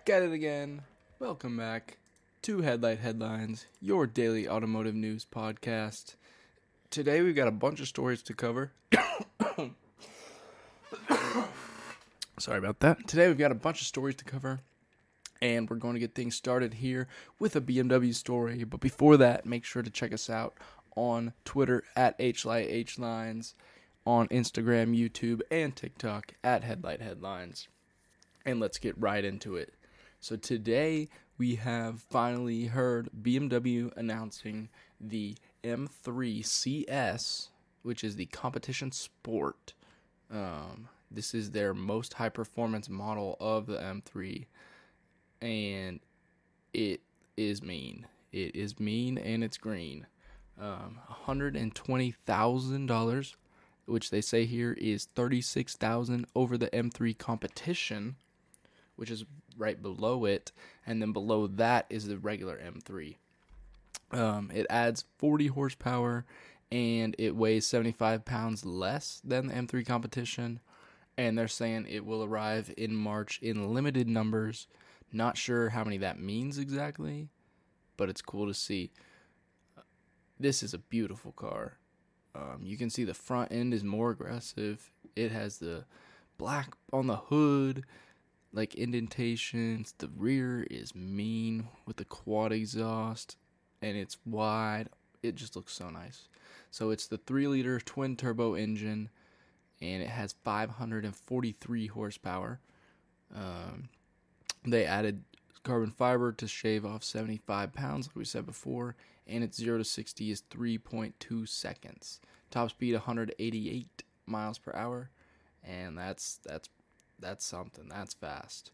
back at it again. Welcome back to Headlight Headlines, your daily automotive news podcast. Today we've got a bunch of stories to cover. Sorry about that. Today we've got a bunch of stories to cover, and we're going to get things started here with a BMW story. But before that, make sure to check us out on Twitter at HLightHlines, on Instagram, YouTube, and TikTok at Headlight Headlines. And let's get right into it. So today we have finally heard BMW announcing the M3 CS, which is the competition sport. Um, this is their most high performance model of the M3, and it is mean. It is mean and it's green. Um, $120,000, which they say here is 36,000 over the M3 competition, which is right below it, and then below that is the regular M3. Um, it adds 40 horsepower and it weighs 75 pounds less than the M3 competition. And they're saying it will arrive in March in limited numbers. Not sure how many that means exactly, but it's cool to see. This is a beautiful car. Um, you can see the front end is more aggressive. It has the black on the hood, like indentations. The rear is mean with the quad exhaust, and it's wide. It just looks so nice. So it's the three liter twin turbo engine, and it has 543 horsepower. Um, they added carbon fiber to shave off 75 pounds, like we said before, and its 0 to 60 is 3.2 seconds. Top speed 188 miles per hour, and that's that's that's something. That's fast.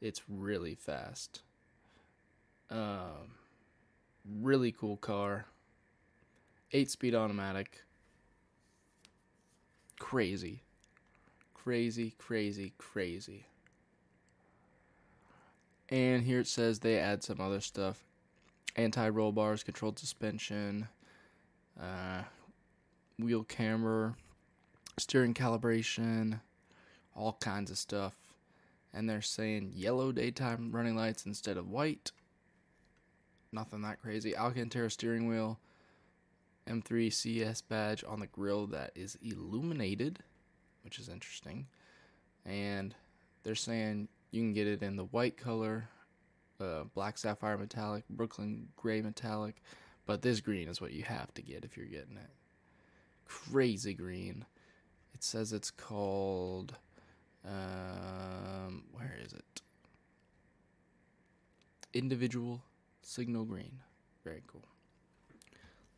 It's really fast. Um, really cool car. Eight speed automatic. Crazy. Crazy, crazy, crazy. And here it says they add some other stuff anti roll bars, controlled suspension, uh, wheel camera, steering calibration, all kinds of stuff. And they're saying yellow daytime running lights instead of white. Nothing that crazy. Alcantara steering wheel, M3 CS badge on the grill that is illuminated, which is interesting. And they're saying you can get it in the white color, uh, black sapphire metallic, Brooklyn gray metallic, but this green is what you have to get if you're getting it. Crazy green. It says it's called. Um, where is it? Individual signal green. Very cool.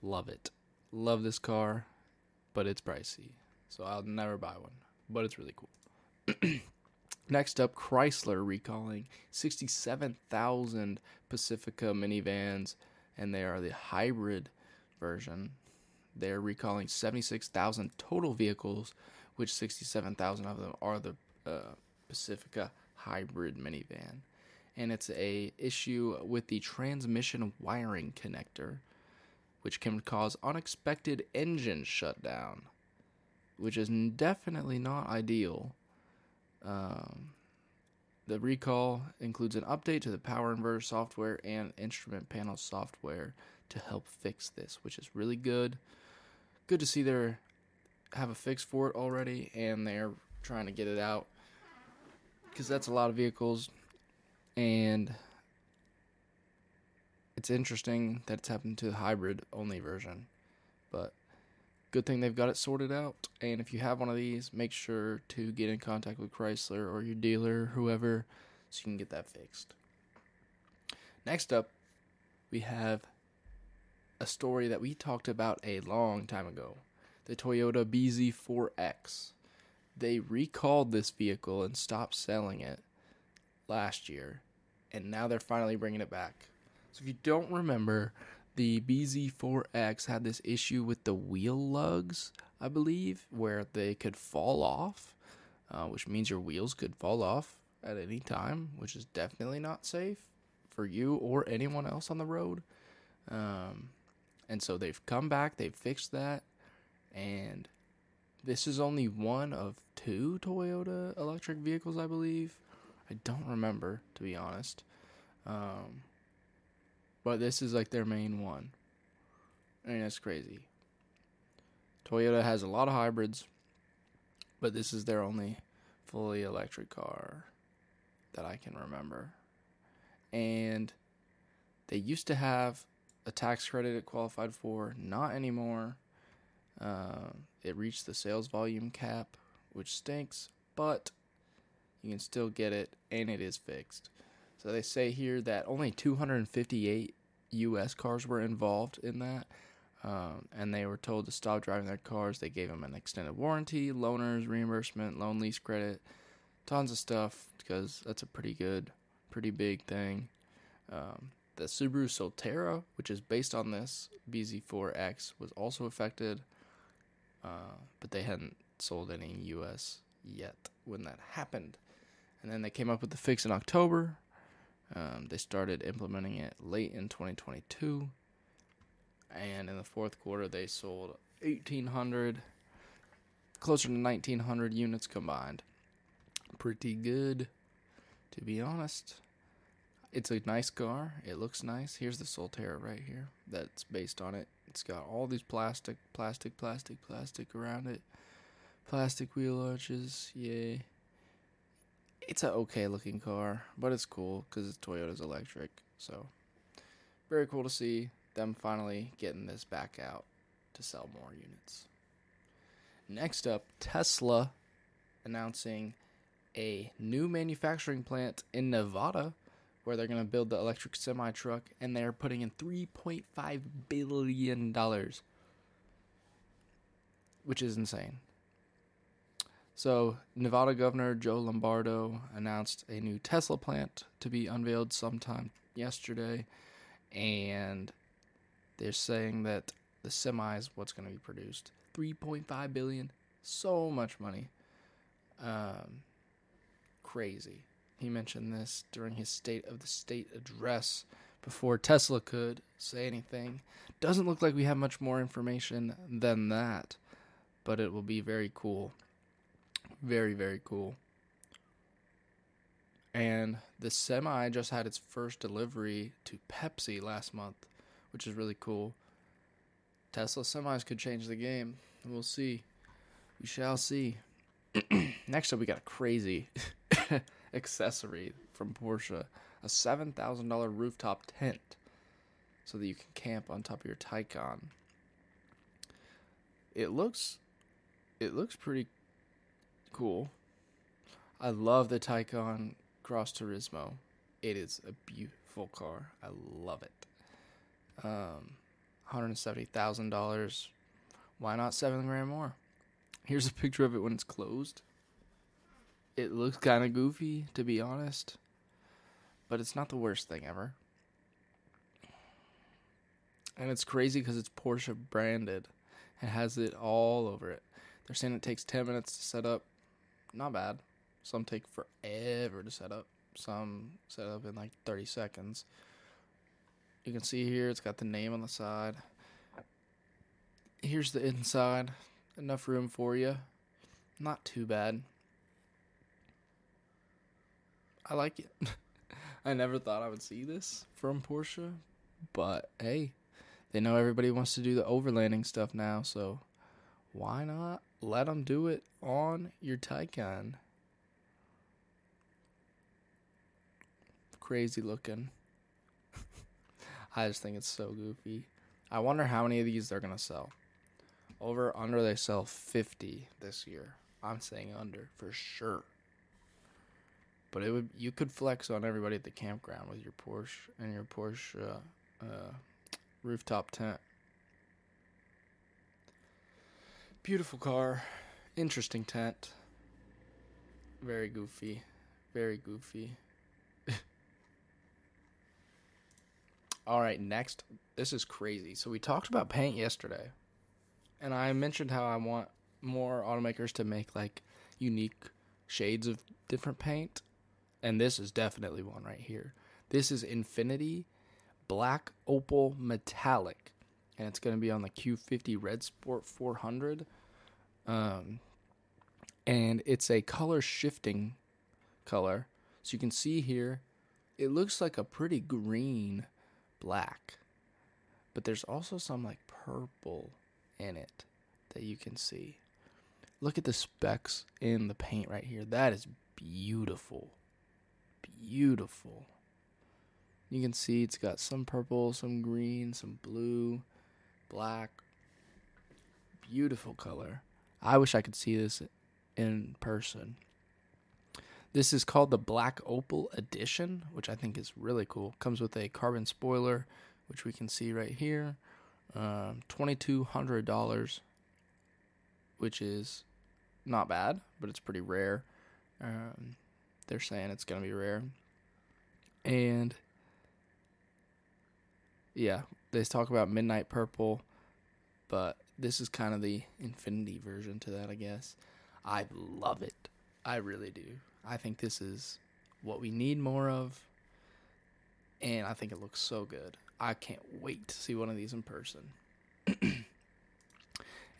Love it. Love this car, but it's pricey. So I'll never buy one. But it's really cool. Next up, Chrysler recalling 67,000 Pacifica minivans, and they are the hybrid version. They're recalling 76,000 total vehicles, which 67,000 of them are the uh, Pacifica hybrid minivan. And it's a issue with the transmission wiring connector, which can cause unexpected engine shutdown, which is definitely not ideal. Um, the recall includes an update to the power inverter software and instrument panel software to help fix this, which is really good. Good to see they have a fix for it already, and they're trying to get it out because that's a lot of vehicles, and it's interesting that it's happened to the hybrid only version, but good thing they've got it sorted out. And if you have one of these, make sure to get in contact with Chrysler or your dealer, whoever, so you can get that fixed. Next up, we have a story that we talked about a long time ago the Toyota BZ4X. They recalled this vehicle and stopped selling it last year, and now they're finally bringing it back. So if you don't remember, the BZ4X had this issue with the wheel lugs, I believe, where they could fall off, uh, which means your wheels could fall off at any time, which is definitely not safe for you or anyone else on the road. Um, and so they've come back, they've fixed that, this is only one of two Toyota electric vehicles, I believe. I don't remember to be honest. Um, but this is like their main one. And it's crazy. Toyota has a lot of hybrids, but this is their only fully electric car that I can remember. And they used to have a tax credit it qualified for, not anymore. Uh, it reached the sales volume cap, which stinks, but you can still get it and it is fixed. So they say here that only 258 US cars were involved in that. Um, and they were told to stop driving their cars. They gave them an extended warranty, loaners, reimbursement, loan lease credit, tons of stuff because that's a pretty good, pretty big thing. Um, the Subaru Solterra, which is based on this BZ4X, was also affected, uh, but they hadn't sold any US yet when that happened. And then they came up with the fix in October. Um, they started implementing it late in 2022. And in the fourth quarter, they sold 1,800, closer to 1,900 units combined. Pretty good, to be honest. It's a nice car. It looks nice. Here's the Solterra right here. That's based on it. It's got all these plastic, plastic, plastic, plastic around it. Plastic wheel arches. Yay. It's a okay looking car, but it's cool because it's Toyota's electric. So, very cool to see them finally getting this back out to sell more units. Next up, Tesla announcing a new manufacturing plant in Nevada where they're going to build the electric semi truck and they're putting in 3.5 billion dollars which is insane. So, Nevada Governor Joe Lombardo announced a new Tesla plant to be unveiled sometime yesterday and they're saying that the semi is what's going to be produced. 3.5 billion, so much money. Um crazy. He mentioned this during his State of the State address before Tesla could say anything. Doesn't look like we have much more information than that, but it will be very cool. Very, very cool. And the semi just had its first delivery to Pepsi last month, which is really cool. Tesla semis could change the game. We'll see. We shall see. Next up, we got a crazy accessory from Porsche a $7,000 rooftop tent so that you can camp on top of your Taycan. It looks it looks pretty cool. I love the Taycan Cross Turismo. It is a beautiful car. I love it. Um, $170,000. Why not 7 grand more? Here's a picture of it when it's closed it looks kind of goofy, to be honest, but it's not the worst thing ever. And it's crazy because it's Porsche branded. It has it all over it. They're saying it takes 10 minutes to set up. Not bad. Some take forever to set up. Some set up in like 30 seconds. You can see here it's got the name on the side. Here's the inside. Enough room for you. Not too bad. I like it. I never thought I would see this from Porsche, but hey, they know everybody wants to do the overlanding stuff now, so why not let them do it on your Taycan? Crazy looking. I just think it's so goofy. I wonder how many of these they're gonna sell. Over under they sell 50 this year. I'm saying under for sure. But it would you could flex on everybody at the campground with your Porsche and your Porsche uh, uh, rooftop tent. Beautiful car, interesting tent. Very goofy, very goofy. All right, next. This is crazy. So we talked about paint yesterday, and I mentioned how I want more automakers to make like unique shades of different paint and this is definitely one right here. This is Infiniti Black Opal Metallic, and it's going to be on the Q50 Red Sport 400. Um, and it's a color shifting color, So you can see here, it looks like a pretty green black, but there's also some like purple in it that you can see. Look at the specks in the paint right here. That is beautiful. Beautiful. You can see it's got some purple, some green, some blue, black. Beautiful color. I wish I could see this in person. This is called the Black Opal Edition, which I think is really cool. Comes with a carbon spoiler, which we can see right here. Um, $2,200, which is not bad, but it's pretty rare. Um, they're saying it's going to be rare. And yeah, they talk about Midnight Purple, but this is kind of the Infiniti version to that, I guess. I love it. I really do. I think this is what we need more of. And I think it looks so good. I can't wait to see one of these in person.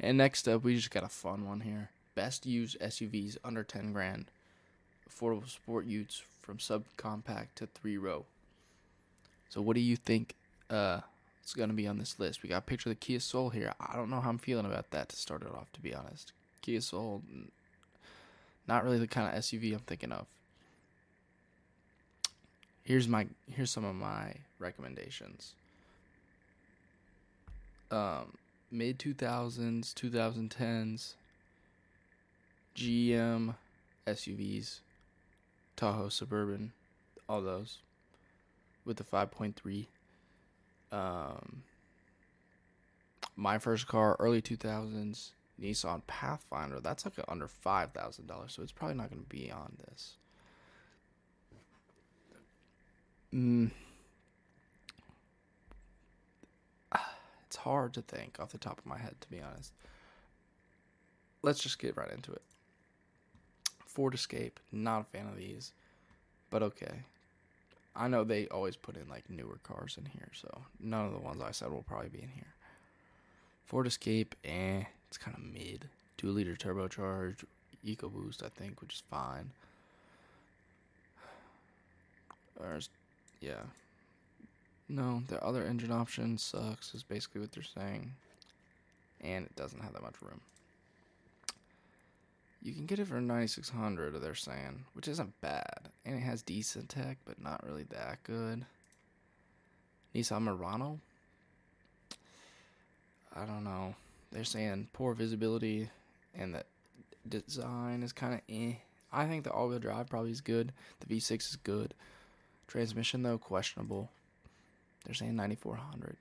and next up, we just got a fun one here. Best used SUVs under 10 grand. Affordable sport utes from subcompact to three row. So, what do you think uh, is going to be on this list? We got a picture of the Kia Soul here. I don't know how I'm feeling about that to start it off, to be honest. Kia Soul, not really the kind of SUV I'm thinking of. Here's my here's some of my recommendations. Um, mid 2000s, 2010s, GM SUVs, Tahoe Suburban, all those with the 5.3. Um, my first car, early 2000s, Nissan Pathfinder. That's like under $5,000, so it's probably not going to be on this. Mm. It's hard to think off the top of my head, to be honest. Let's just get right into it. Ford Escape, not a fan of these, but okay. I know they always put in like newer cars in here, so none of the ones I said will probably be in here. Ford Escape, eh, it's kind of mid. Two liter turbocharged, EcoBoost, I think, which is fine. There's, yeah. No, the other engine option sucks, is basically what they're saying. And it doesn't have that much room. You can get it for 9600 they're saying, which isn't bad. And it has decent tech, but not really that good. Nissan Murano? I don't know. They're saying poor visibility and that design is kind of eh. I think the all-wheel drive probably is good. The V6 is good. Transmission though questionable. They're saying 9400.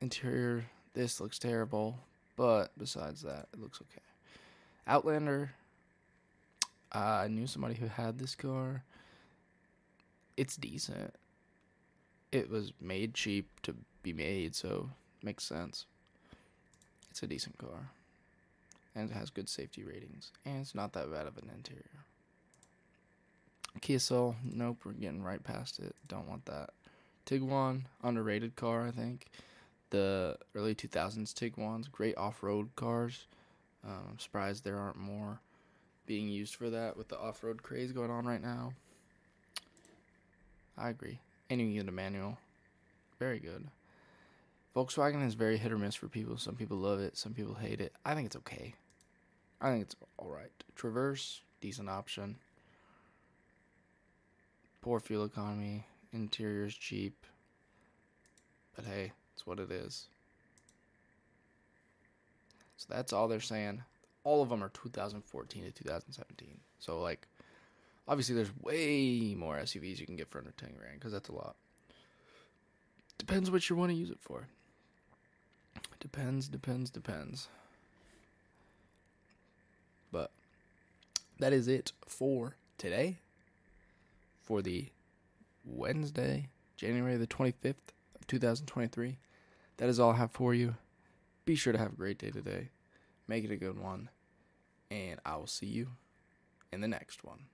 Interior this looks terrible, but besides that, it looks okay. Outlander. Uh, I knew somebody who had this car. It's decent. It was made cheap to be made, so makes sense. It's a decent car. And it has good safety ratings. And it's not that bad of an interior. Kia Soul, nope, we're getting right past it. Don't want that. Tiguan, underrated car, I think. The early 2000s Tiguan's great off road cars. Um, I'm surprised there aren't more being used for that with the off road craze going on right now. I agree. And you can get a manual. Very good. Volkswagen is very hit or miss for people. Some people love it, some people hate it. I think it's okay. I think it's alright. Traverse, decent option. Poor fuel economy. Interior's cheap. But hey, it's what it is. That's all they're saying. All of them are 2014 to 2017. So like, obviously there's way more SUVs you can get for under 10 grand because that's a lot. Depends what you want to use it for. Depends, depends, depends. But that is it for today. For the Wednesday, January the 25th of 2023. That is all I have for you. Be sure to have a great day today. Make it a good one. And I will see you in the next one.